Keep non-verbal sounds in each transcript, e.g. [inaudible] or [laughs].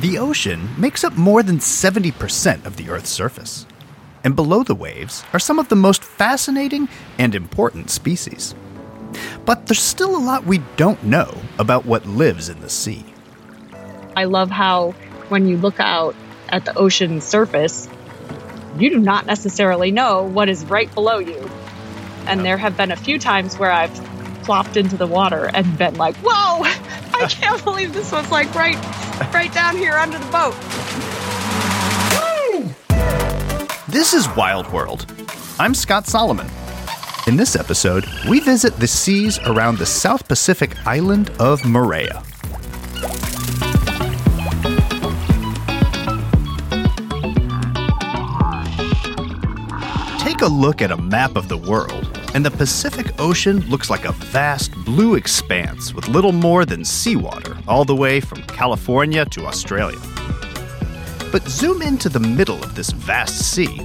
The ocean makes up more than 70% of the Earth's surface. And below the waves are some of the most fascinating and important species. But there's still a lot we don't know about what lives in the sea. I love how when you look out at the ocean surface, you do not necessarily know what is right below you. And there have been a few times where I've plopped into the water and been like, "Whoa! I can't believe this was like right right down here under the boat." This is Wild World. I'm Scott Solomon. In this episode, we visit the seas around the South Pacific island of Moorea. Take a look at a map of the world, and the Pacific Ocean looks like a vast blue expanse with little more than seawater all the way from California to Australia. But zoom into the middle of this vast sea,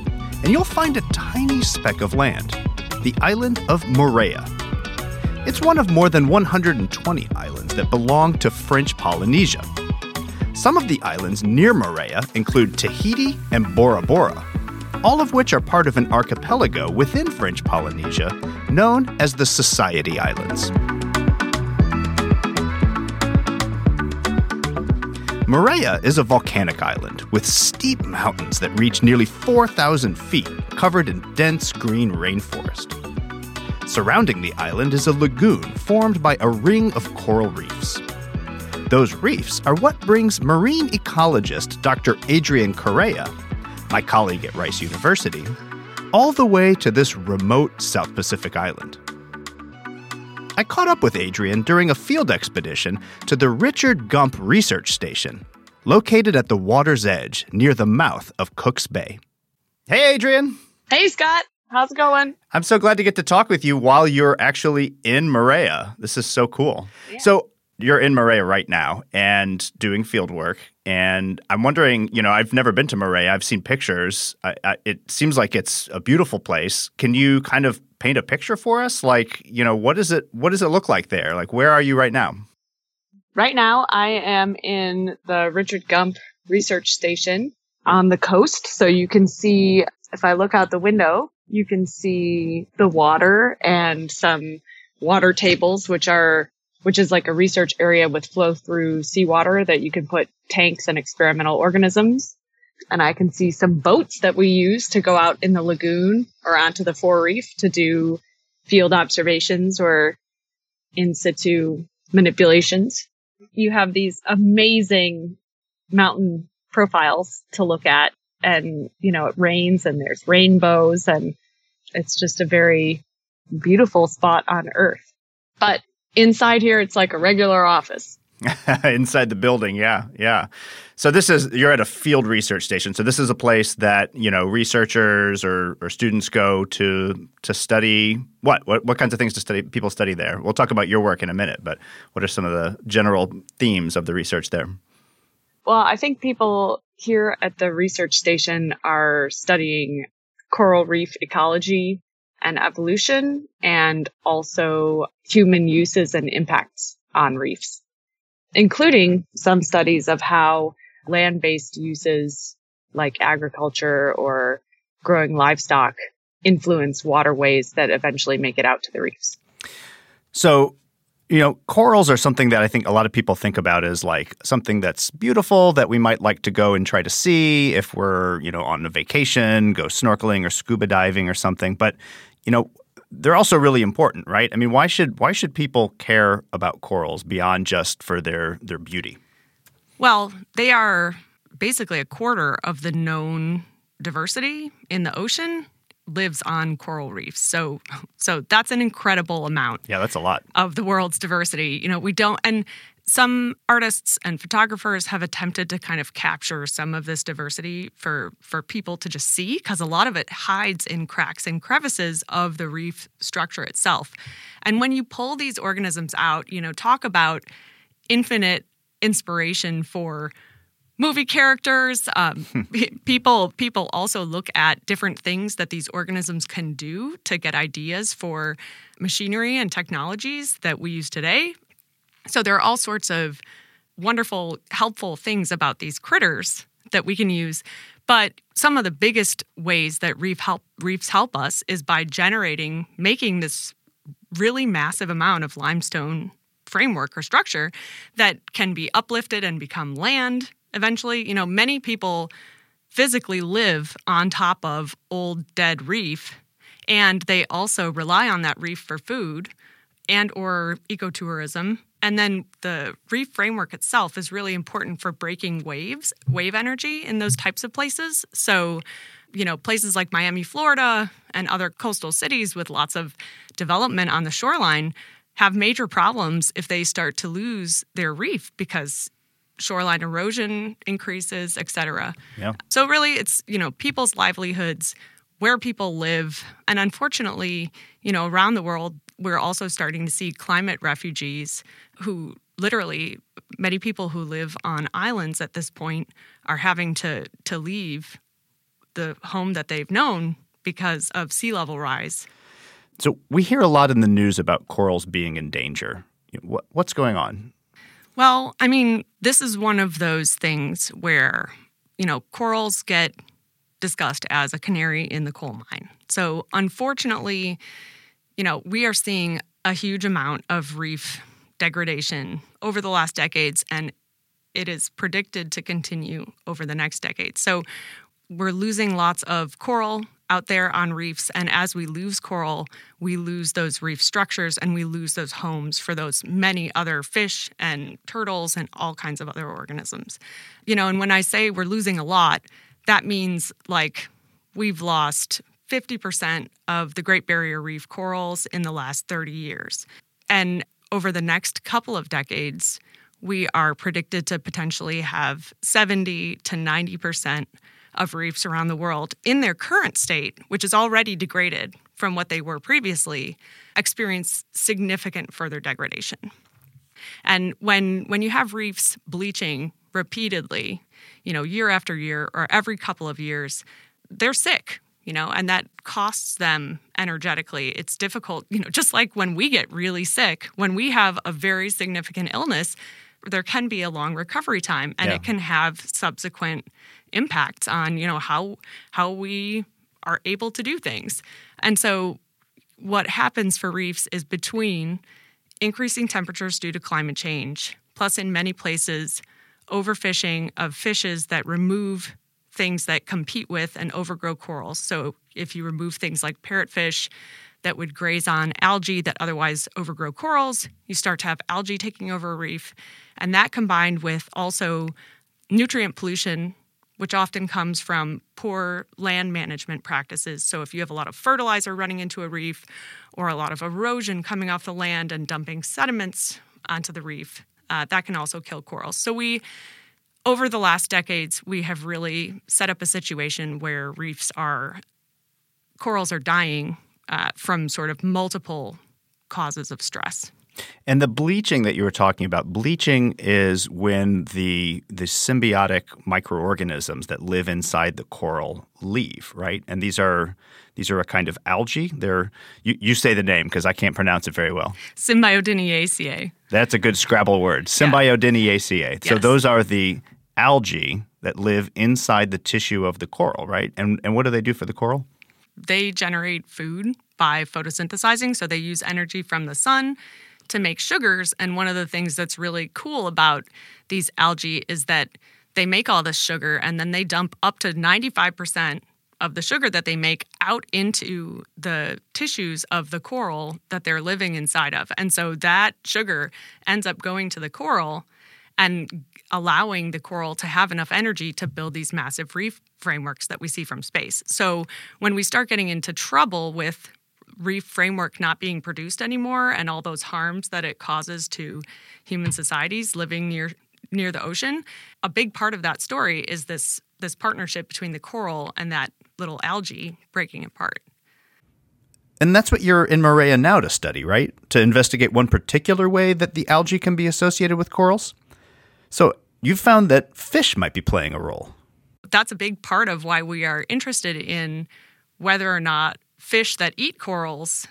and you'll find a tiny speck of land the island of Moorea. It's one of more than 120 islands that belong to French Polynesia. Some of the islands near Moorea include Tahiti and Bora Bora, all of which are part of an archipelago within French Polynesia known as the Society Islands. Moorea is a volcanic island with steep mountains that reach nearly 4,000 feet, covered in dense green rainforest. Surrounding the island is a lagoon formed by a ring of coral reefs. Those reefs are what brings marine ecologist Dr. Adrienne Correa, my colleague at Rice University, all the way to this remote South Pacific island. I caught up with Adrienne during a field expedition to the Richard Gump Research Station, located at the water's edge near the mouth of Cook's Bay. Hey, Adrienne. Hey, Scott. How's it going? I'm so glad to get to talk with you while you're actually in Moorea. This is so cool. Yeah. So, you're in Moorea right now and doing field work. And I'm wondering, you know, I've never been to Moorea. I've seen pictures. I, I, it seems like it's a beautiful place. Can you kind of paint a picture for us? Like, you know, what is it? What does it look like there? Like, where are you right now? Right now, I am in the Richard Gump Research Station on the coast. So you can see, if I look out the window, you can see the water and some water tables, which are, which is like a research area with flow through seawater that you can put tanks and experimental organisms and I can see some boats that we use to go out in the lagoon or onto the fore reef to do field observations or in situ manipulations. You have these amazing mountain profiles to look at and, you know, it rains and there's rainbows and it's just a very beautiful spot on earth. But inside here, it's like a regular office. [laughs] inside the building yeah yeah so this is you're at a field research station so this is a place that you know researchers or, or students go to to study what? what what kinds of things to study people study there we'll talk about your work in a minute but what are some of the general themes of the research there well i think people here at the research station are studying coral reef ecology and evolution and also human uses and impacts on reefs including some studies of how land based uses like agriculture or growing livestock influence waterways that eventually make it out to the reefs. So, you know, corals are something that I think a lot of people think about as like something that's beautiful that we might like to go and try to see if we're, you know, on a vacation, go snorkeling or scuba diving or something. But, you know, they're also really important, right? I mean, why should why should people care about corals beyond just for their their beauty? Well, they are basically a quarter of the known diversity in the ocean lives on coral reefs. So so that's an incredible amount. Yeah, that's a lot. Of the world's diversity. You know, we don't and some artists and photographers have attempted to kind of capture some of this diversity for for people to just see because a lot of it hides in cracks and crevices of the reef structure itself. And when you pull these organisms out, you know, talk about infinite inspiration for movie characters. Um, [laughs] people people also look at different things that these organisms can do to get ideas for machinery and technologies that we use today. So there are all sorts of wonderful, helpful things about these critters that we can use. But some of the biggest ways that reef help, reefs help us is by generating, making this really massive amount of limestone framework or structure that can be uplifted and become land eventually. You know, many people physically live on top of old dead reef and they also rely on that reef for food and or ecotourism and then the reef framework itself is really important for breaking waves wave energy in those types of places so you know places like miami florida and other coastal cities with lots of development on the shoreline have major problems if they start to lose their reef because shoreline erosion increases et cetera Yeah. so really it's you know people's livelihoods where people live and unfortunately you know around the world we're also starting to see climate refugees who literally many people who live on islands at this point are having to to leave the home that they've known because of sea level rise. So we hear a lot in the news about corals being in danger. What, what's going on? Well, I mean, this is one of those things where, you know, corals get discussed as a canary in the coal mine. So, unfortunately, you know, we are seeing a huge amount of reef degradation over the last decades, and it is predicted to continue over the next decade. So, we're losing lots of coral out there on reefs. And as we lose coral, we lose those reef structures and we lose those homes for those many other fish and turtles and all kinds of other organisms. You know, and when I say we're losing a lot, that means like we've lost 50% of the Great Barrier Reef corals in the last 30 years. And over the next couple of decades, we are predicted to potentially have 70 to 90% of reefs around the world in their current state, which is already degraded from what they were previously, experience significant further degradation. And when when you have reefs bleaching repeatedly, you know, year after year or every couple of years, they're sick, you know, and that costs them energetically. It's difficult, you know, just like when we get really sick, when we have a very significant illness, there can be a long recovery time and Yeah. it can have subsequent impacts on, you know, how how we are able to do things. And so what happens for reefs is between increasing temperatures due to climate change, plus in many places, overfishing of fishes that remove things that compete with and overgrow corals. So if you remove things like parrotfish that would graze on algae that otherwise overgrow corals, you start to have algae taking over a reef. And that combined with also nutrient pollution, which often comes from poor land management practices. So if you have a lot of fertilizer running into a reef or a lot of erosion coming off the land and dumping sediments onto the reef, uh, that can also kill corals. So we over the last decades, we have really set up a situation where reefs are, corals are dying uh, from sort of multiple causes of stress. And the bleaching that you were talking about, bleaching is when the the symbiotic microorganisms that live inside the coral leave, right? And these are these are a kind of algae. They're you, you say the name because I can't pronounce it very well. Symbiodiniaceae. That's a good Scrabble word. Symbiodiniaceae. So Yes. those are the algae that live inside the tissue of the coral, right? And and what do they do for the coral? they generate food by photosynthesizing. So they use energy from the sun to make sugars. And one of the things that's really cool about these algae is that they make all this sugar and then they dump up to 95% of the sugar that they make out into the tissues of the coral that they're living inside of. And so that sugar ends up going to the coral and allowing the coral to have enough energy to build these massive reef frameworks that we see from space. So when we start getting into trouble with reef framework not being produced anymore and all those harms that it causes to human societies living near near the ocean, a big part of that story is this this partnership between the coral and that little algae breaking apart. And that's what you're in Moorea now to study, right? To investigate one particular way that the algae can be associated with corals. So you've found that fish might be playing a role. that's a big part of why we are interested in whether or not fish that eat corals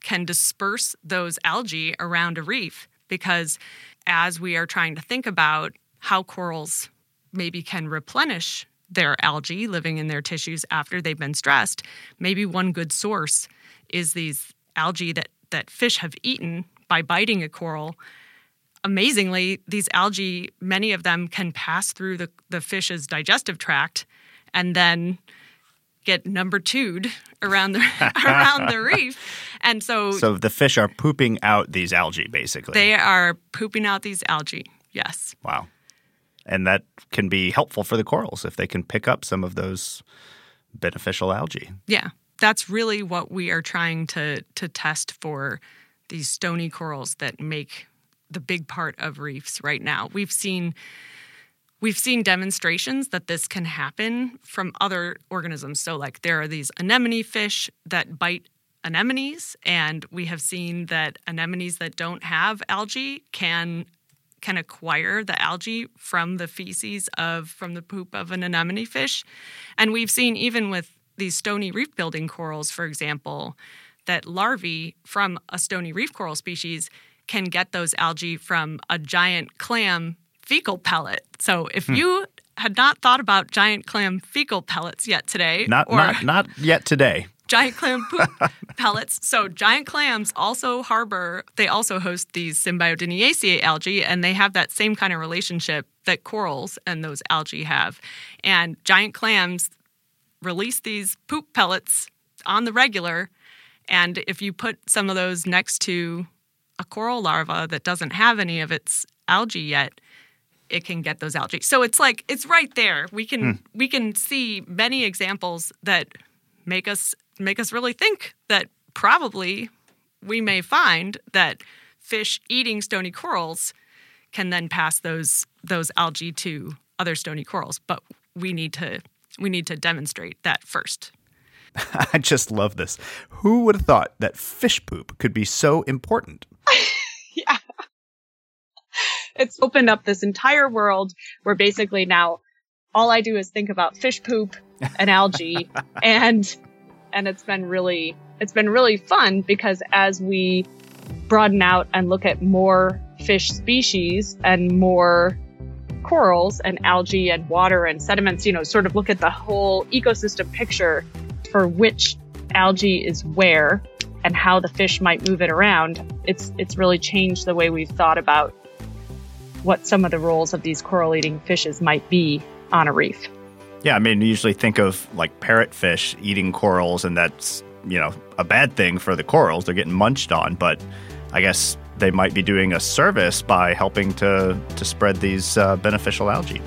can disperse those algae around a reef because as we are trying to think about how corals maybe can replenish their algae living in their tissues after they've been stressed, maybe one good source is these algae that, that fish have eaten by biting a coral. Amazingly, these algae, many of them can pass through the, the fish's digestive tract and then get number two'd around the [laughs] around the reef. And so So the fish are pooping out these algae basically. they are pooping out these algae. Yes. wow. And that can be helpful for the corals if they can pick up some of those beneficial algae. Yeah. That's really what we are trying to to test for these stony corals that make the big part of reefs right now. We've seen we've seen demonstrations that this can happen from other organisms. So like there are these anemone fish that bite anemones and we have seen that anemones that don't have algae can can acquire the algae from the feces of from the poop of an anemone fish. And we've seen even with these stony reef building corals, for example, that larvae from a stony reef coral species can get those algae from a giant clam fecal pellet. So if hmm. you had not thought about giant clam fecal pellets yet today, Not or not not yet today. [laughs] giant clam [laughs] poop pellets. So giant clams also harbor, they also host these Symbiodiniaceae algae, and they have that same kind of relationship that corals and those algae have. And giant clams release these poop pellets on the regular. And if you put some of those next to a coral larva that doesn't have any of its algae yet, it can get those algae. So it's like it's right there. We can hmm. we can see many examples that make us make us really think that probably we may find that fish eating stony corals can then pass those those algae to other stony corals. But we need to we need to demonstrate that first. [laughs] I just love this. Who would have thought that fish poop could be so important? [laughs] yeah. It's opened up this entire world where basically now all I do is think about fish poop and algae [laughs] and and it's been really it's been really fun because as we broaden out and look at more fish species and more corals and algae and water and sediments, you know, sort of look at the whole ecosystem picture for which algae is where and how the fish might move it around. It's it's really changed the way we've thought about what some of the roles of these coral eating fishes might be on a reef. Yeah, I mean, you usually think of like parrotfish eating corals, and that's, you know, a bad thing for the corals. They're getting munched on, but I guess they might be doing a service by helping to, to spread these uh, beneficial algae.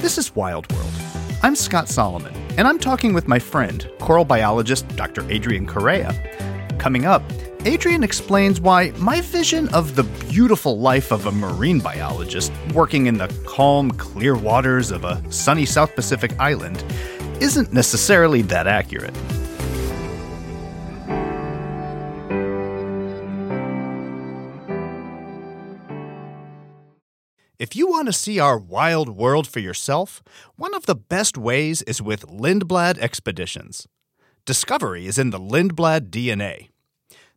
This is Wild World. I'm Scott Solomon, and I'm talking with my friend, coral biologist Dr. Adrienne Correa. Coming up, Adrienne explains why my vision of the beautiful life of a marine biologist working in the calm, clear waters of a sunny South Pacific island isn't necessarily that accurate. If you want to see our wild world for yourself, one of the best ways is with Lindblad Expeditions. Discovery is in the Lindblad DNA.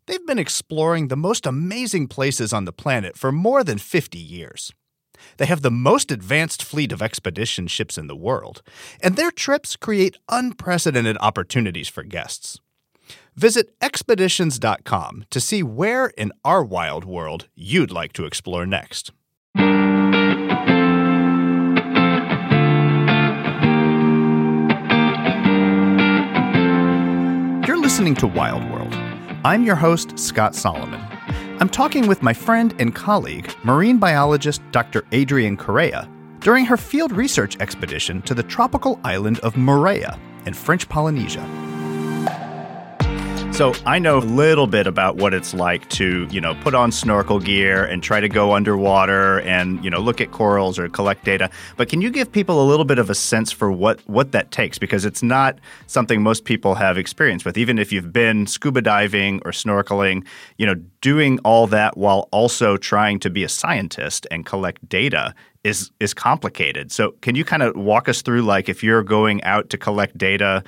They've been exploring the most amazing places on the planet for more than 50 years. They have the most advanced fleet of expedition ships in the world, and their trips create unprecedented opportunities for guests. Visit expeditions.com to see where in our wild world you'd like to explore next. Listening to Wild World. I'm your host, Scott Solomon. I'm talking with my friend and colleague, marine biologist Dr. Adrienne Correa, during her field research expedition to the tropical island of Moorea in French Polynesia. So I know a little bit about what it's like to, you know, put on snorkel gear and try to go underwater and, you know, look at corals or collect data. But can you give people a little bit of a sense for what what that takes because it's not something most people have experience with. Even if you've been scuba diving or snorkeling, you know, doing all that while also trying to be a scientist and collect data is is complicated. So can you kind of walk us through like if you're going out to collect data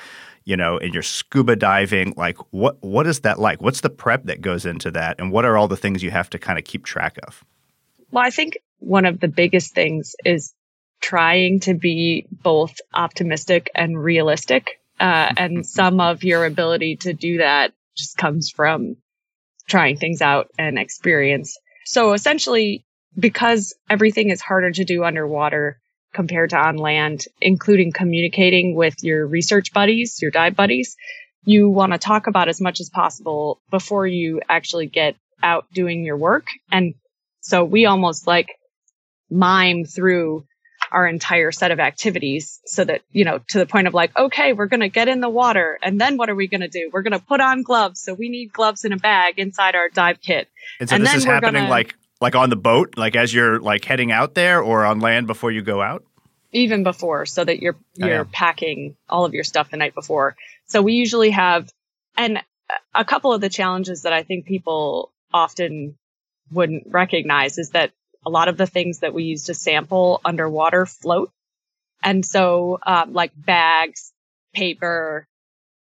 you know, and you're scuba diving. Like, what what is that like? What's the prep that goes into that, and what are all the things you have to kind of keep track of? Well, I think one of the biggest things is trying to be both optimistic and realistic. Uh, [laughs] and some of your ability to do that just comes from trying things out and experience. So essentially, because everything is harder to do underwater compared to on land, including communicating with your research buddies, your dive buddies, you want to talk about as much as possible before you actually get out doing your work. And so we almost like mime through our entire set of activities so that, you know, to the point of like, okay, we're going to get in the water. And then what are we going to do? We're going to put on gloves. So we need gloves in a bag inside our dive kit. And so and this is happening gonna, like, like on the boat, like as you're like heading out there or on land before you go out? Even before, so that you're, you're oh, yeah. packing all of your stuff the night before. So we usually have, and a couple of the challenges that I think people often wouldn't recognize is that a lot of the things that we use to sample underwater float. And so, um, like bags, paper,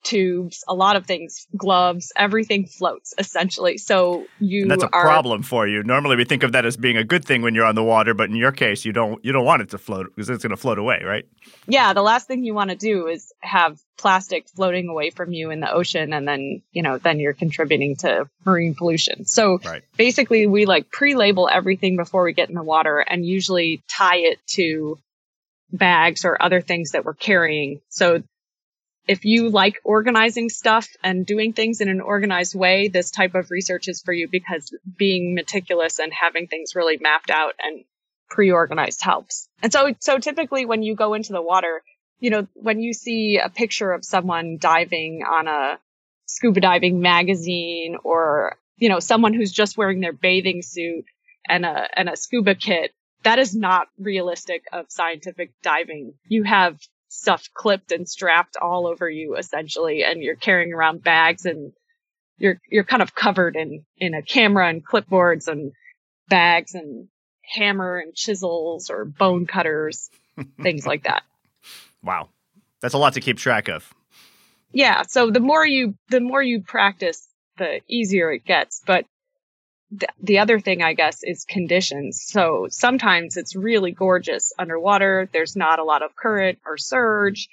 tubes, a lot of things, gloves, everything floats essentially. So you and that's a are, problem for you. Normally we think of that as being a good thing when you're on the water, but in your case you don't you don't want it to float because it's going to float away, right? Yeah, the last thing you want to do is have plastic floating away from you in the ocean and then, you know, then you're contributing to marine pollution. So right. basically we like pre-label everything before we get in the water and usually tie it to bags or other things that we're carrying. So if you like organizing stuff and doing things in an organized way, this type of research is for you because being meticulous and having things really mapped out and pre-organized helps. And so, so typically when you go into the water, you know, when you see a picture of someone diving on a scuba diving magazine or, you know, someone who's just wearing their bathing suit and a, and a scuba kit, that is not realistic of scientific diving. You have stuff clipped and strapped all over you essentially and you're carrying around bags and you're you're kind of covered in in a camera and clipboards and bags and hammer and chisels or bone cutters [laughs] things like that. Wow. That's a lot to keep track of. Yeah so the more you the more you practice the easier it gets but the other thing, I guess, is conditions. So sometimes it's really gorgeous underwater. There's not a lot of current or surge.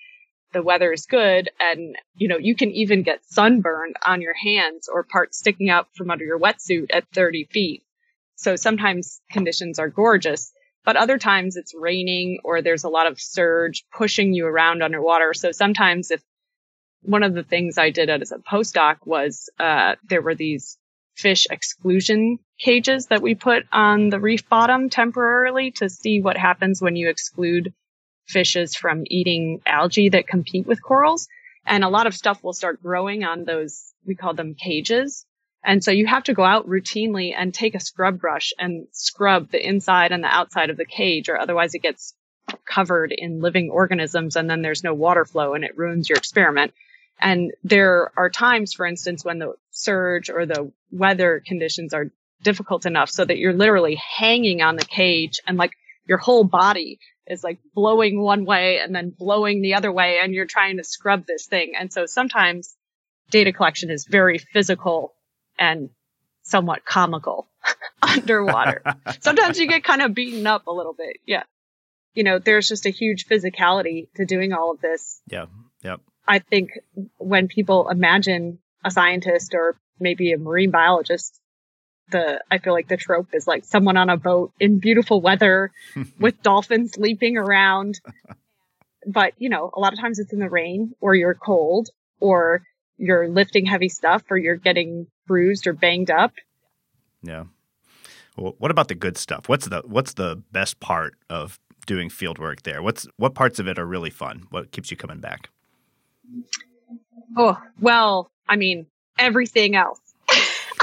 The weather is good. And, you know, you can even get sunburned on your hands or parts sticking out from under your wetsuit at 30 feet. So sometimes conditions are gorgeous, but other times it's raining or there's a lot of surge pushing you around underwater. So sometimes if one of the things I did as a postdoc was, uh, there were these fish exclusion cages that we put on the reef bottom temporarily to see what happens when you exclude fishes from eating algae that compete with corals. And a lot of stuff will start growing on those, we call them cages. And so you have to go out routinely and take a scrub brush and scrub the inside and the outside of the cage, or otherwise it gets covered in living organisms and then there's no water flow and it ruins your experiment. And there are times, for instance, when the surge or the weather conditions are difficult enough so that you're literally hanging on the cage and like your whole body is like blowing one way and then blowing the other way and you're trying to scrub this thing. And so sometimes data collection is very physical and somewhat comical [laughs] underwater. [laughs] sometimes you get kind of beaten up a little bit. Yeah. You know, there's just a huge physicality to doing all of this. Yeah. Yep. I think when people imagine a scientist or maybe a marine biologist, the I feel like the trope is like someone on a boat in beautiful weather [laughs] with dolphins leaping around. But, you know, a lot of times it's in the rain or you're cold or you're lifting heavy stuff or you're getting bruised or banged up. Yeah. Well, what about the good stuff? What's the what's the best part of doing field work there? What's what parts of it are really fun? What keeps you coming back? Oh, well, I mean, everything else.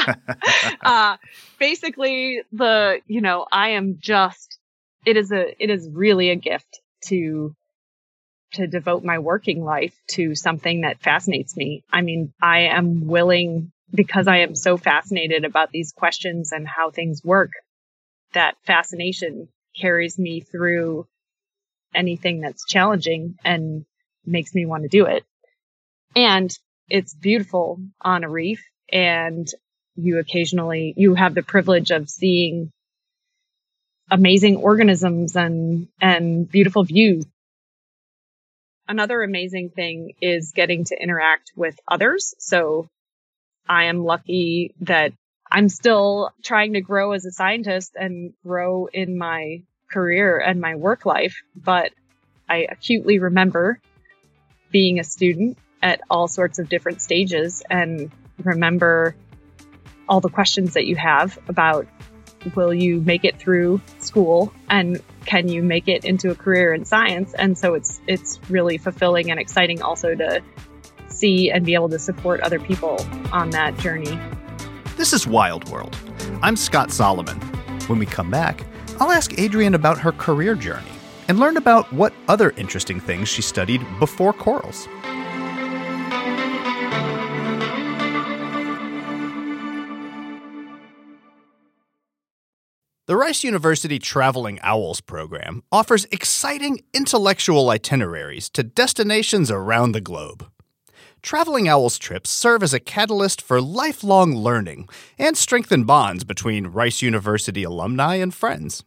[laughs] uh, basically, the, you know, I am just, it is a, it is really a gift to, to devote my working life to something that fascinates me. I mean, I am willing because I am so fascinated about these questions and how things work. That fascination carries me through anything that's challenging and makes me want to do it And it's beautiful on a reef and you occasionally, you have the privilege of seeing amazing organisms and, and beautiful views. Another amazing thing is getting to interact with others. So I am lucky that I'm still trying to grow as a scientist and grow in my career and my work life, but I acutely remember being a student at all sorts of different stages and remember all the questions that you have about will you make it through school and can you make it into a career in science and so it's it's really fulfilling and exciting also to see and be able to support other people on that journey. This is Wild World. I'm Scott Solomon. When we come back, I'll ask Adrienne about her career journey and learn about what other interesting things she studied before corals. The Rice University Traveling Owls program offers exciting intellectual itineraries to destinations around the globe. Traveling Owls trips serve as a catalyst for lifelong learning and strengthen bonds between Rice University alumni and friends.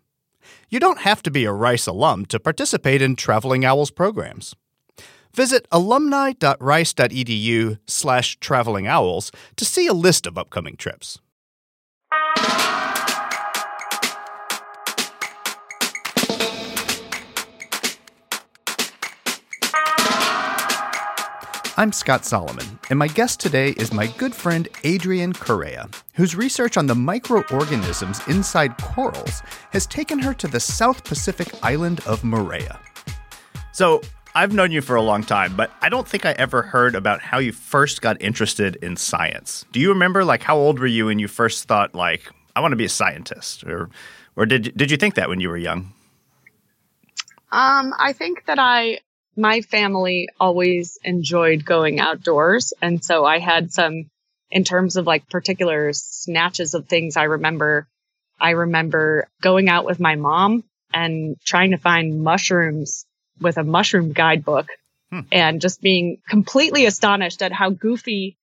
You don't have to be a Rice alum to participate in Traveling Owls programs. Visit alumni.rice.edu slash traveling owls to see a list of upcoming trips. I'm Scott Solomon, and my guest today is my good friend Adrienne Correa, whose research on the microorganisms inside corals has taken her to the South Pacific island of Moorea. So, I've known you for a long time, but I don't think I ever heard about how you first got interested in science. Do you remember like how old were you when you first thought like I want to be a scientist or or did did you think that when you were young? Um, I think that I my family always enjoyed going outdoors. And so I had some, in terms of like particular snatches of things I remember, I remember going out with my mom and trying to find mushrooms with a mushroom guidebook hmm. and just being completely astonished at how goofy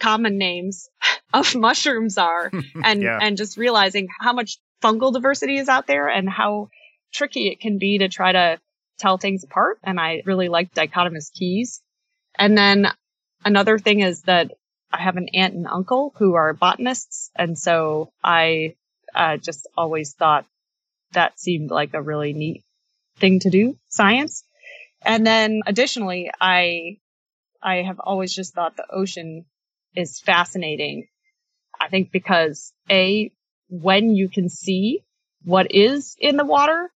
common names [laughs] of mushrooms are [laughs] and, yeah. and just realizing how much fungal diversity is out there and how tricky it can be to try to tell things apart. And I really like dichotomous keys. And then another thing is that I have an aunt and uncle who are botanists. And so I uh, just always thought that seemed like a really neat thing to do, science. And then additionally, I, I have always just thought the ocean is fascinating. I think because A, when you can see what is in the water,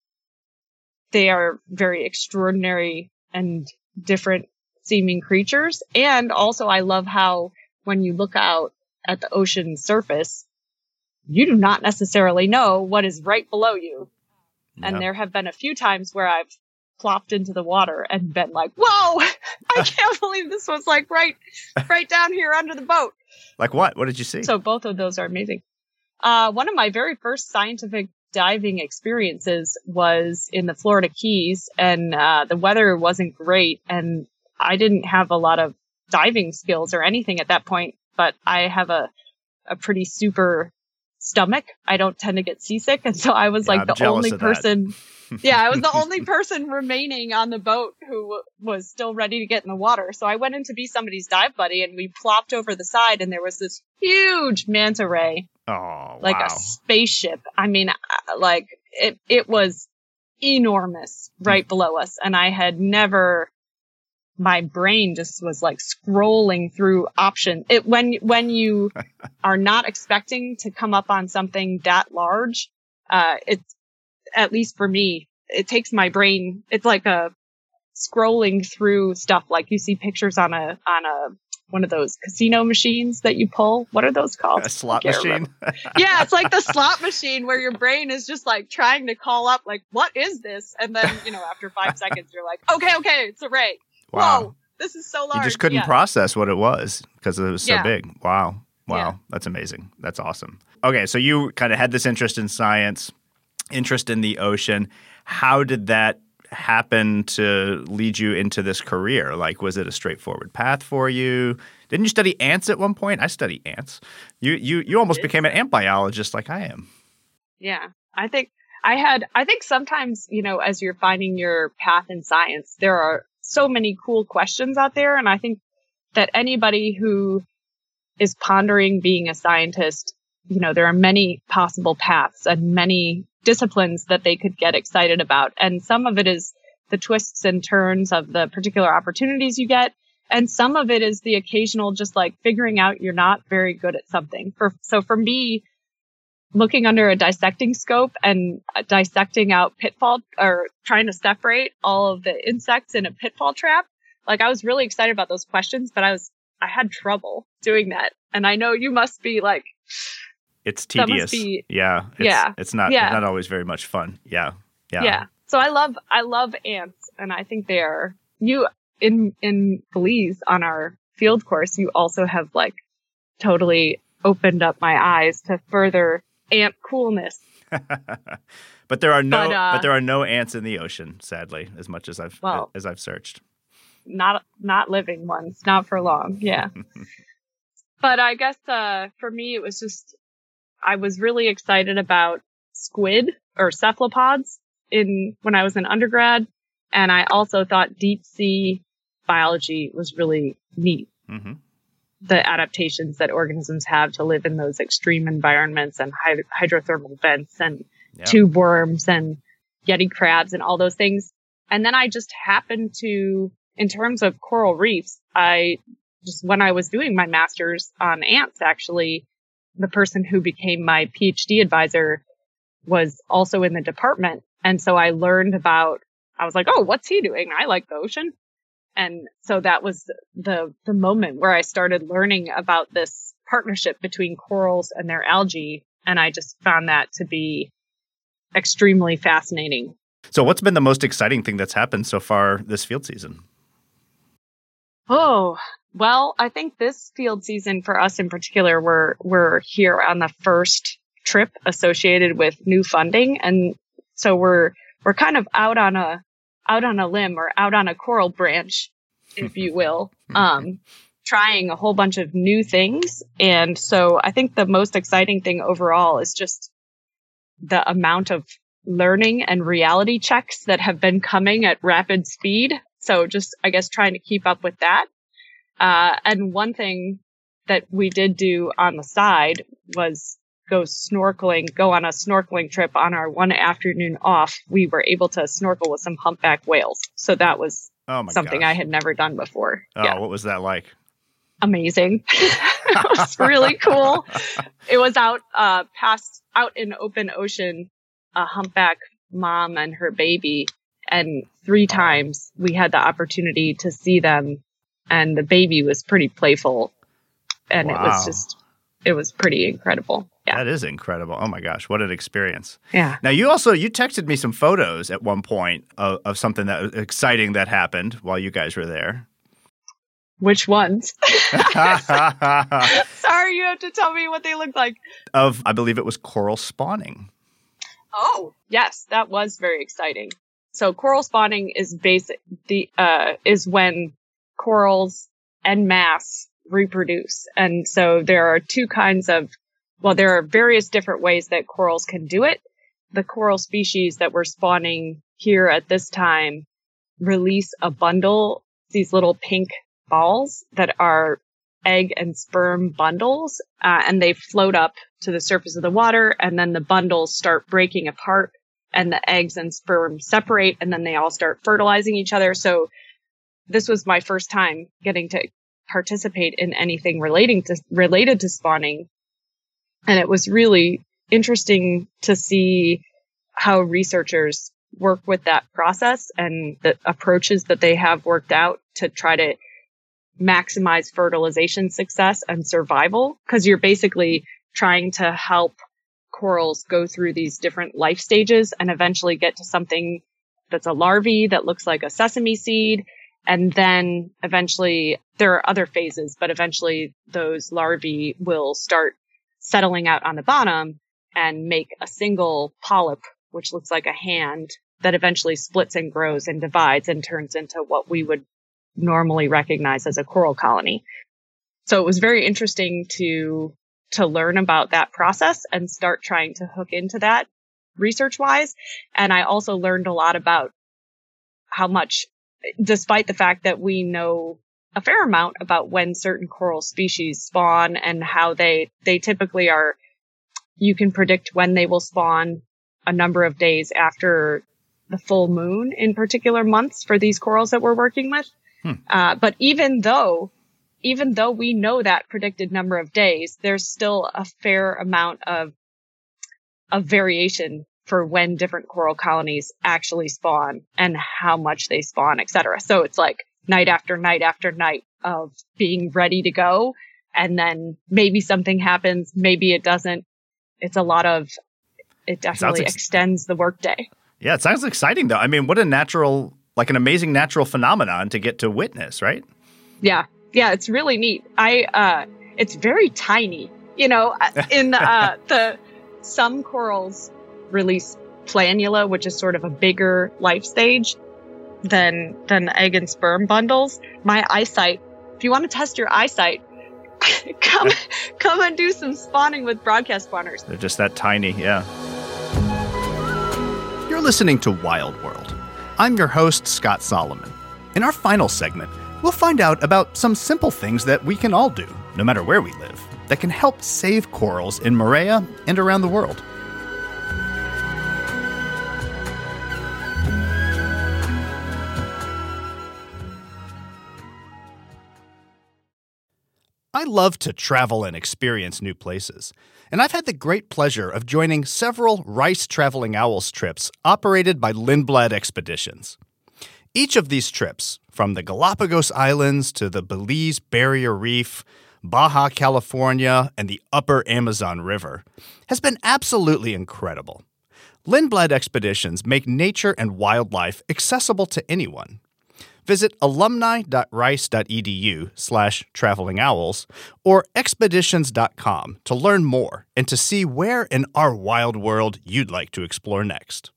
they are very extraordinary and different seeming creatures. And also I love how when you look out at the ocean surface, you do not necessarily know what is right below you. Yep. And there have been a few times where I've plopped into the water and been like, whoa, [laughs] I [laughs] can't believe this was like right, right down here under the boat. Like what? What did you see? So both of those are amazing. Uh, one of my very first scientific diving experiences was in the Florida Keys and uh, the weather wasn't great and I didn't have a lot of diving skills or anything at that point, but I have a, a pretty super stomach. I don't tend to get seasick. And so I was yeah, like I'm the only person. [laughs] yeah, I was the only person remaining on the boat who was still ready to get in the water. So I went in to be somebody's dive buddy and we plopped over the side and there was this huge manta ray Oh, like wow. a spaceship. I mean, uh, like it, it was enormous right below us. And I had never, my brain just was like scrolling through options. It, when, when you [laughs] are not expecting to come up on something that large, uh, it's, at least for me, it takes my brain, it's like a scrolling through stuff like you see pictures on a, on a one of those casino machines that you pull. What are those called? A slot machine. yeah, it's like the slot machine where your brain is just like trying to call up, like, what is this? And then, you know, after five [laughs] seconds, you're like, okay, okay, it's a ray. Wow. Whoa, this is so large. You just couldn't yeah. process what it was because it was so yeah. big. Wow. Wow. Yeah. That's amazing. That's awesome. Okay. So you kind of had this interest in science, interest in the ocean. How did that happened to lead you into this career? Like, was it a straightforward path for you? Didn't you study ants at one point? I study ants. You you you almost became an ant biologist like I am. Yeah, I think I had. I think sometimes you know, as you're finding your path in science, there are so many cool questions out there, and I think that anybody who is pondering being a scientist, you know, there are many possible paths and many disciplines that they could get excited about. And some of it is the twists and turns of the particular opportunities you get. And some of it is the occasional just like figuring out you're not very good at something. For, so for me, looking under a dissecting scope and dissecting out pitfall or trying to separate all of the insects in a pitfall trap, like I was really excited about those questions, but I was, I had trouble doing that. And I know you must be like, it's tedious. Be, yeah. It's, yeah. It's not yeah. not always very much fun. Yeah. Yeah. Yeah. So I love I love ants and I think they're you in in Belize on our field course, you also have like totally opened up my eyes to further ant coolness. [laughs] but there are no but, uh, but, there are no ants in the ocean, sadly, as much as I've well, as I've searched. Not not living ones, not for long. Yeah. [laughs] but I guess uh, for me it was just I was really excited about squid or cephalopods in when I was an undergrad. And I also thought deep sea biology was really neat. Mm-hmm. The adaptations that organisms have to live in those extreme environments and hydrothermal vents and yep. tube worms and yeti crabs and all those things. And then I just happened to, in terms of coral reefs, I just when I was doing my master's on ants, actually, the person who became my PhD advisor was also in the department. And so I learned about, I was like, oh, what's he doing? I like the ocean. And so that was the, the moment where I started learning about this partnership between corals and their algae. And I just found that to be extremely fascinating. So, what's been the most exciting thing that's happened so far this field season? Oh, well, I think this field season for us in particular, we're, we're here on the first trip associated with new funding. And so we're, we're kind of out on a, out on a limb or out on a coral branch, if you will, [laughs] um, trying a whole bunch of new things. And so I think the most exciting thing overall is just the amount of learning and reality checks that have been coming at rapid speed. So just, I guess, trying to keep up with that. Uh, and one thing that we did do on the side was go snorkeling, go on a snorkeling trip on our one afternoon off. We were able to snorkel with some humpback whales. So that was oh something gosh. I had never done before. Oh, yeah. what was that like? Amazing. [laughs] it was really cool. It was out, uh, past, out in open ocean, a humpback mom and her baby. And three times we had the opportunity to see them and the baby was pretty playful. And wow. it was just it was pretty incredible. Yeah. That is incredible. Oh my gosh what an experience. Yeah. Now you also you texted me some photos at one point of, of something that was exciting that happened while you guys were there. Which ones? [laughs] [laughs] Sorry you have to tell me what they looked like. Of i believe it was coral spawning. Oh yes that was very exciting. So coral spawning is basic the uh is when corals en masse reproduce. And so there are two kinds of, well, there are various different ways that corals can do it. The coral species that we're spawning here at this time release a bundle, these little pink balls that are egg and sperm bundles, uh, and they float up to the surface of the water, and then the bundles start breaking apart, and the eggs and sperm separate, and then they all start fertilizing each other. So this was my first time getting to participate in anything relating to related to spawning. And it was really interesting to see how researchers work with that process and the approaches that they have worked out to try to maximize fertilization success and survival. Because you're basically trying to help corals go through these different life stages and eventually get to something that's a larvae that looks like a sesame seed and then eventually there are other phases, but eventually those larvae will start settling out on the bottom and make a single polyp, which looks like a hand that eventually splits and grows and divides and turns into what we would normally recognize as a coral colony. So it was very interesting to to learn about that process and start trying to hook into that research wise. And I also learned a lot about how much, despite the fact that we know a fair amount about when certain coral species spawn and how they, they typically are, you can predict when they will spawn a number of days after the full moon in particular months for these corals that we're working with. Hmm. Uh, but even though, even though we know that predicted number of days, there's still a fair amount of, of variation for when different coral colonies actually spawn and how much they spawn, etc. So it's like night after night after night of being ready to go. And then maybe something happens, maybe it doesn't. It's a lot of, it definitely ex- extends the workday. Yeah, it sounds exciting though. I mean, what a natural, like an amazing natural phenomenon to get to witness, right? Yeah. Yeah, it's really neat. I, uh, it's very tiny. You know, [laughs] in uh, the, some corals release planula, which is sort of a bigger life stage than than egg and sperm bundles. My eyesight, if you want to test your eyesight, [laughs] come come and do some spawning with broadcast spawners. They're just that tiny, yeah. You're listening to Wild World. I'm your host, Scott Solomon. In our final segment, we'll find out about some simple things that we can all do, no matter where we live, that can help save corals in Moorea and around the world. I love to travel and experience new places, and I've had the great pleasure of joining several Rice Traveling Owls trips operated by Lindblad Expeditions. Each of these trips, from the Galapagos Islands to the Belize Barrier Reef, Baja California, and the upper Amazon River, has been absolutely incredible. Lindblad Expeditions make nature and wildlife accessible to anyone, Visit alumni.rice.edu slash travelingowls or expeditions.com to learn more and to see where in our wild world you'd like to explore next.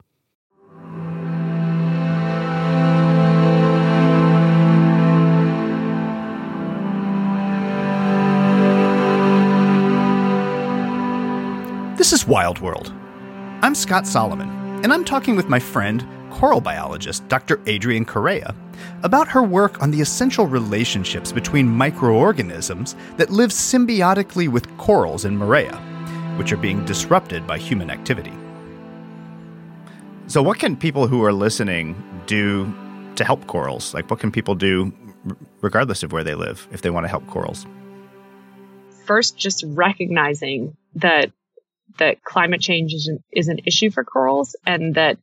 This is Wild World. I'm Scott Solomon, and I'm talking with my friend, coral biologist Dr. Adrienne Correa about her work on the essential relationships between microorganisms that live symbiotically with corals in Moorea, which are being disrupted by human activity. So, what can people who are listening do to help corals? Like, what can people do regardless of where they live if they want to help corals? First, just recognizing that that climate change is an, is an issue for corals and that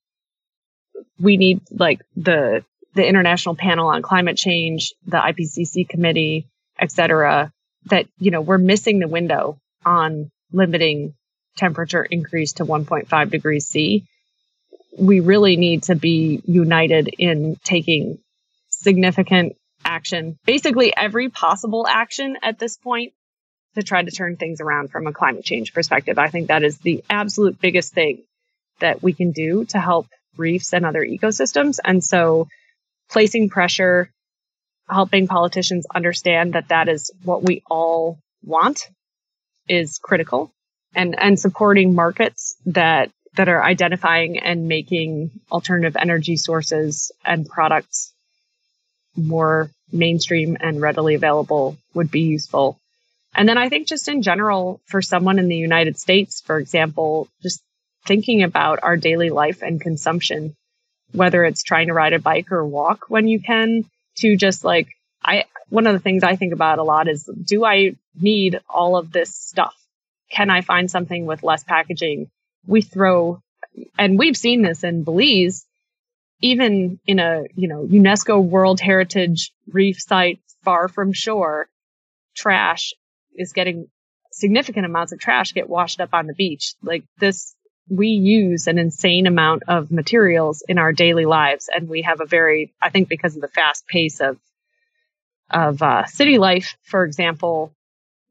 we need like the the International Panel on Climate Change, the IPCC committee, et cetera, that, you know, we're missing the window on limiting temperature increase to 1.5 degrees C. We really need to be united in taking significant action, basically every possible action at this point to try to turn things around from a climate change perspective. I think that is the absolute biggest thing that we can do to help reefs and other ecosystems. And so placing pressure, helping politicians understand that that is what we all want is critical and, and supporting markets that, that are identifying and making alternative energy sources and products more mainstream and readily available would be useful. And then I think just in general, for someone in the United States, for example, just thinking about our daily life and consumption, whether it's trying to ride a bike or walk when you can, to just like, I, one of the things I think about a lot is, do I need all of this stuff? Can I find something with less packaging? We throw, and we've seen this in Belize, even in a, you know, UNESCO World Heritage Reef site far from shore, trash is getting significant amounts of trash get washed up on the beach. Like this we use an insane amount of materials in our daily lives and we have a very i think because of the fast pace of of uh, city life for example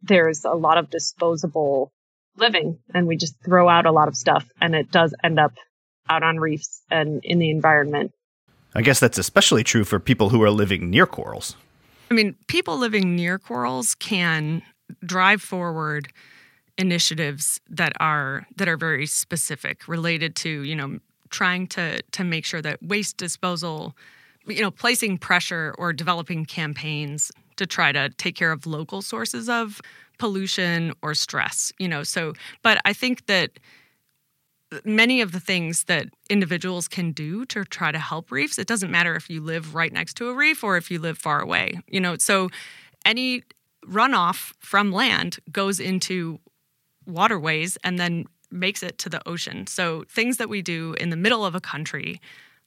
there's a lot of disposable living and we just throw out a lot of stuff and it does end up out on reefs and in the environment. I guess that's especially true for people who are living near corals. I mean, people living near corals can drive forward initiatives that are that are very specific related to, you know, trying to to make sure that waste disposal, you know, placing pressure or developing campaigns to try to take care of local sources of pollution or stress, you know. So, but I think that many of the things that individuals can do to try to help reefs it doesn't matter if you live right next to a reef or if you live far away you know so any runoff from land goes into waterways and then makes it to the ocean so things that we do in the middle of a country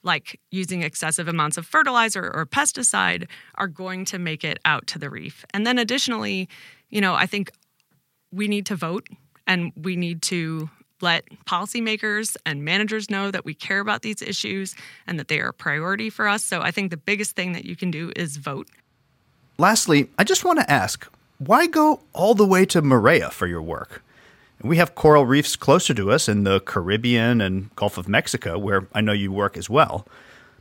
like using excessive amounts of fertilizer or pesticide are going to make it out to the reef and then additionally you know i think we need to vote and we need to let policymakers and managers know that we care about these issues and that they are a priority for us. So I think the biggest thing that you can do is vote. Lastly, I just want to ask why go all the way to Moorea for your work? We have coral reefs closer to us in the Caribbean and Gulf of Mexico, where I know you work as well.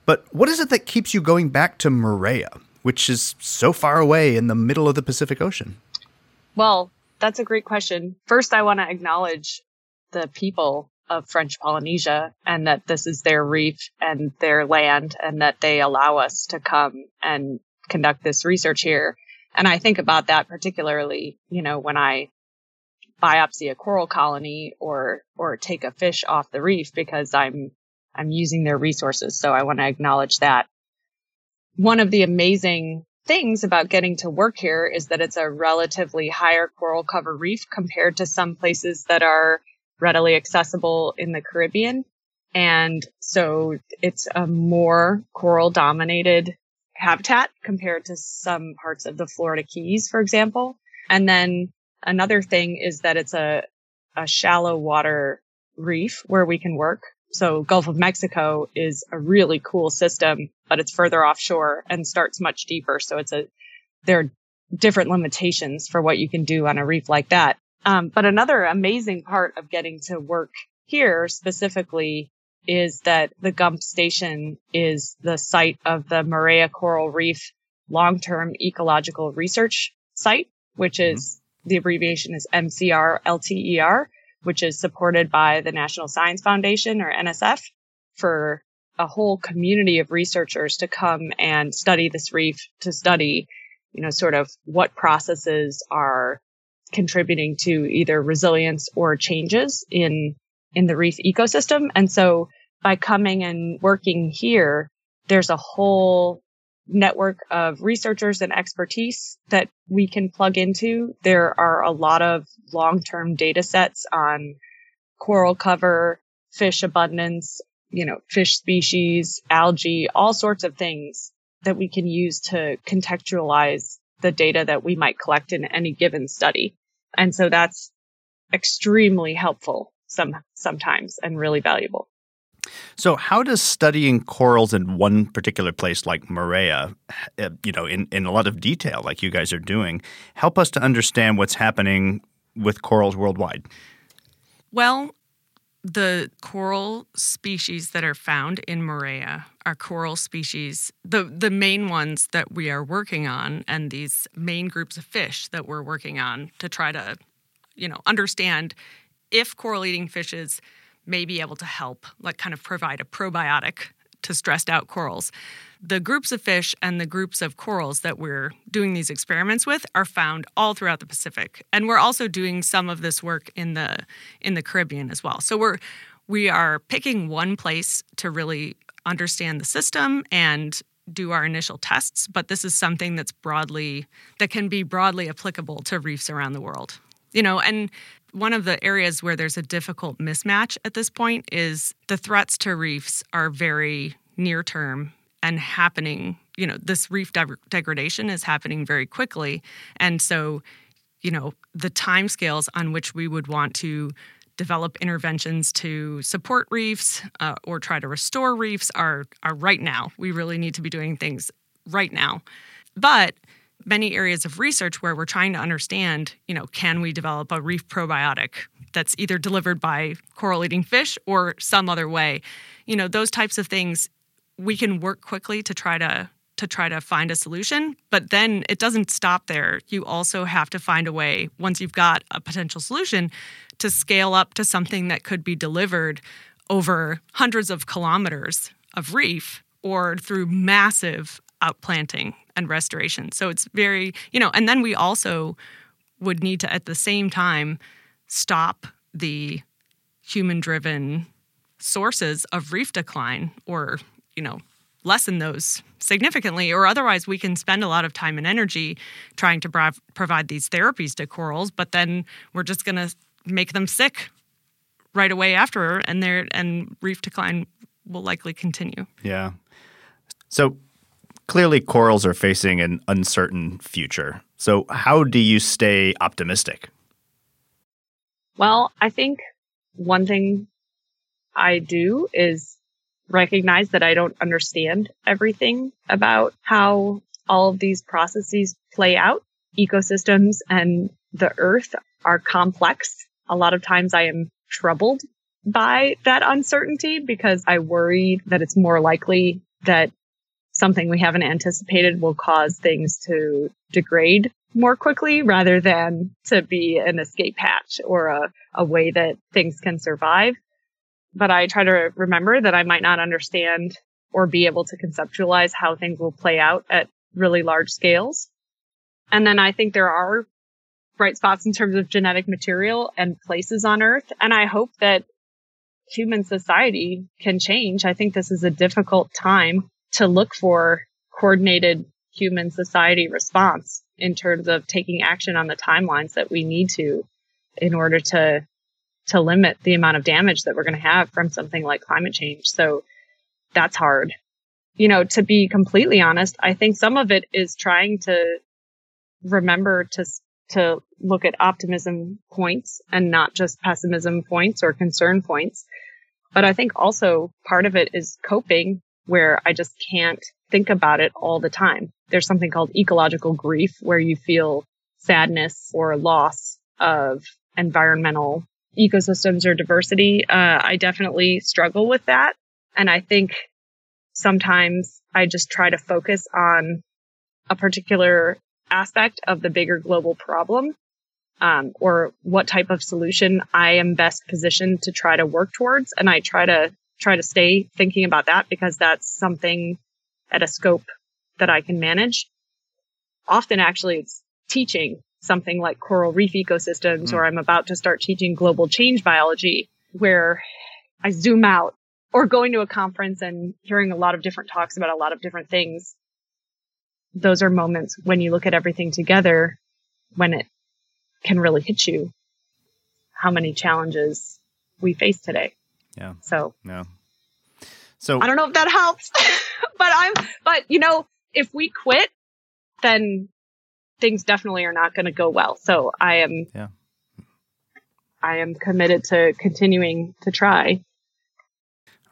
But what is it that keeps you going back to Moorea, which is so far away in the middle of the Pacific Ocean? Well, that's a great question. First, I want to acknowledge the people of French Polynesia and that this is their reef and their land and that they allow us to come and conduct this research here. And I think about that particularly, you know, when I biopsy a coral colony or or take a fish off the reef because I'm I'm using their resources. So I want to acknowledge that. One of the amazing things about getting to work here is that it's a relatively higher coral cover reef compared to some places that are readily accessible in the Caribbean. And so it's a more coral dominated habitat compared to some parts of the Florida Keys, for example. And then another thing is that it's a, a shallow water reef where we can work. So Gulf of Mexico is a really cool system, but it's further offshore and starts much deeper. So it's a, there are different limitations for what you can do on a reef like that. Um, but another amazing part of getting to work here specifically is that the Gump Station is the site of the Moorea Coral Reef Long-Term Ecological Research Site, which mm-hmm. is. The abbreviation is MCR LTER, which is supported by the National Science Foundation or NSF for a whole community of researchers to come and study this reef to study, you know, sort of what processes are contributing to either resilience or changes in in the reef ecosystem. And so by coming and working here, there's a whole network of researchers and expertise that we can plug into. There are a lot of long-term data sets on coral cover, fish abundance, you know, fish species, algae, all sorts of things that we can use to contextualize the data that we might collect in any given study. And so that's extremely helpful some sometimes and really valuable. So, how does studying corals in one particular place like Moorea, uh, you know, in, in a lot of detail, like you guys are doing, help us to understand what's happening with corals worldwide? Well, the coral species that are found in Moorea are coral species, the, the main ones that we are working on, and these main groups of fish that we're working on to try to, you know, understand if coral eating fishes may be able to help, like kind of provide a probiotic to stressed out corals. The groups of fish and the groups of corals that we're doing these experiments with are found all throughout the Pacific. And we're also doing some of this work in the in the Caribbean as well. So we're we are picking one place to really understand the system and do our initial tests, but this is something that's broadly that can be broadly applicable to reefs around the world. You know, and one of the areas where there's a difficult mismatch at this point is the threats to reefs are very near term and happening you know this reef de- degradation is happening very quickly. And so you know the timescales on which we would want to develop interventions to support reefs uh, or try to restore reefs are are right now. We really need to be doing things right now. But many areas of research where we're trying to understand, you know, can we develop a reef probiotic that's either delivered by coral eating fish or some other way? You know, those types of things we can work quickly to try to to try to find a solution, but then it doesn't stop there. You also have to find a way once you've got a potential solution to scale up to something that could be delivered over hundreds of kilometers of reef or through massive outplanting and restoration. So it's very, you know, and then we also would need to at the same time stop the human driven sources of reef decline or, you know, lessen those significantly or otherwise we can spend a lot of time and energy trying to provide these therapies to corals but then we're just going to make them sick right away after and there and reef decline will likely continue yeah so clearly corals are facing an uncertain future so how do you stay optimistic well i think one thing i do is recognize that I don't understand everything about how all of these processes play out. Ecosystems and the earth are complex. A lot of times I am troubled by that uncertainty because I worry that it's more likely that something we haven't anticipated will cause things to degrade more quickly rather than to be an escape hatch or a, a way that things can survive but I try to remember that I might not understand or be able to conceptualize how things will play out at really large scales. And then I think there are bright spots in terms of genetic material and places on Earth. And I hope that human society can change. I think this is a difficult time to look for coordinated human society response in terms of taking action on the timelines that we need to in order to to limit the amount of damage that we're going to have from something like climate change. So that's hard. You know, to be completely honest, I think some of it is trying to remember to to look at optimism points and not just pessimism points or concern points. But I think also part of it is coping where I just can't think about it all the time. There's something called ecological grief where you feel sadness or loss of environmental ecosystems or diversity. Uh, I definitely struggle with that. And I think sometimes I just try to focus on a particular aspect of the bigger global problem um, or what type of solution I am best positioned to try to work towards. And I try to try to stay thinking about that because that's something at a scope that I can manage. Often actually it's teaching something like coral reef ecosystems, mm. or I'm about to start teaching global change biology, where I zoom out, or going to a conference and hearing a lot of different talks about a lot of different things. Those are moments when you look at everything together, when it can really hit you how many challenges we face today. Yeah. So, yeah. So I don't know if that helps, [laughs] but I'm, but you know, if we quit, then things definitely are not going to go well. So I am, yeah. I am committed to continuing to try.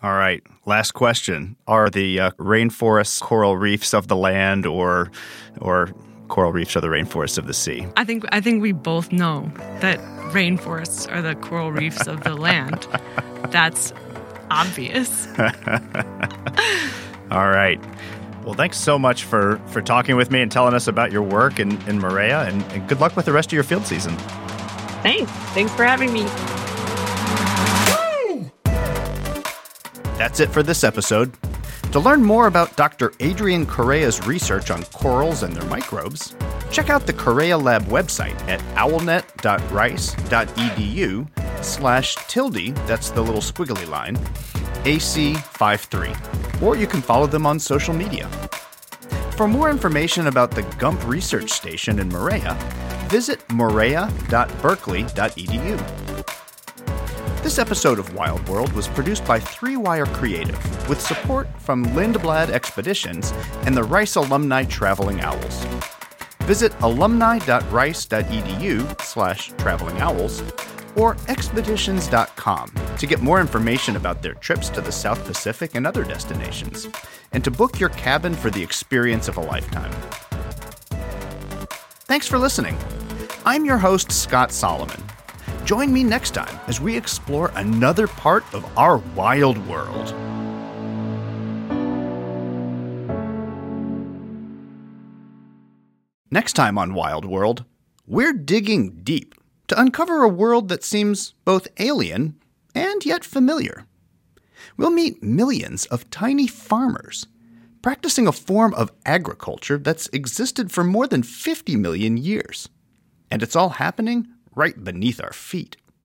All right. Last question: Are the uh, rainforests coral reefs of the land, or or coral reefs are the rainforests of the sea? I think I think we both know that rainforests are the coral reefs of the land. That's obvious. [laughs] All right. Well, thanks so much for, for talking with me and telling us about your work in, in Moorea, and, and good luck with the rest of your field season. Thanks. Thanks for having me. That's it for this episode. To learn more about Dr. Adrienne Correa's research on corals and their microbes, check out the Correa Lab website at owlnet.rice.edu slash tilde, that's the little squiggly line, AC53, or you can follow them on social media. For more information about the Gump Research Station in Moorea, visit moorea.berkeley.edu. This episode of Wild World was produced by Three Wire Creative with support from Lindblad Expeditions and the Rice Alumni Traveling Owls. Visit alumni.rice.edu slash traveling owls or expeditions.com to get more information about their trips to the South Pacific and other destinations, and to book your cabin for the experience of a lifetime. Thanks for listening. I'm your host, Scott Solomon. Join me next time as we explore another part of our wild world. Next time on Wild World, we're digging deep to uncover a world that seems both alien and yet familiar. We'll meet millions of tiny farmers practicing a form of agriculture that's existed for more than 50 million years. And it's all happening right beneath our feet.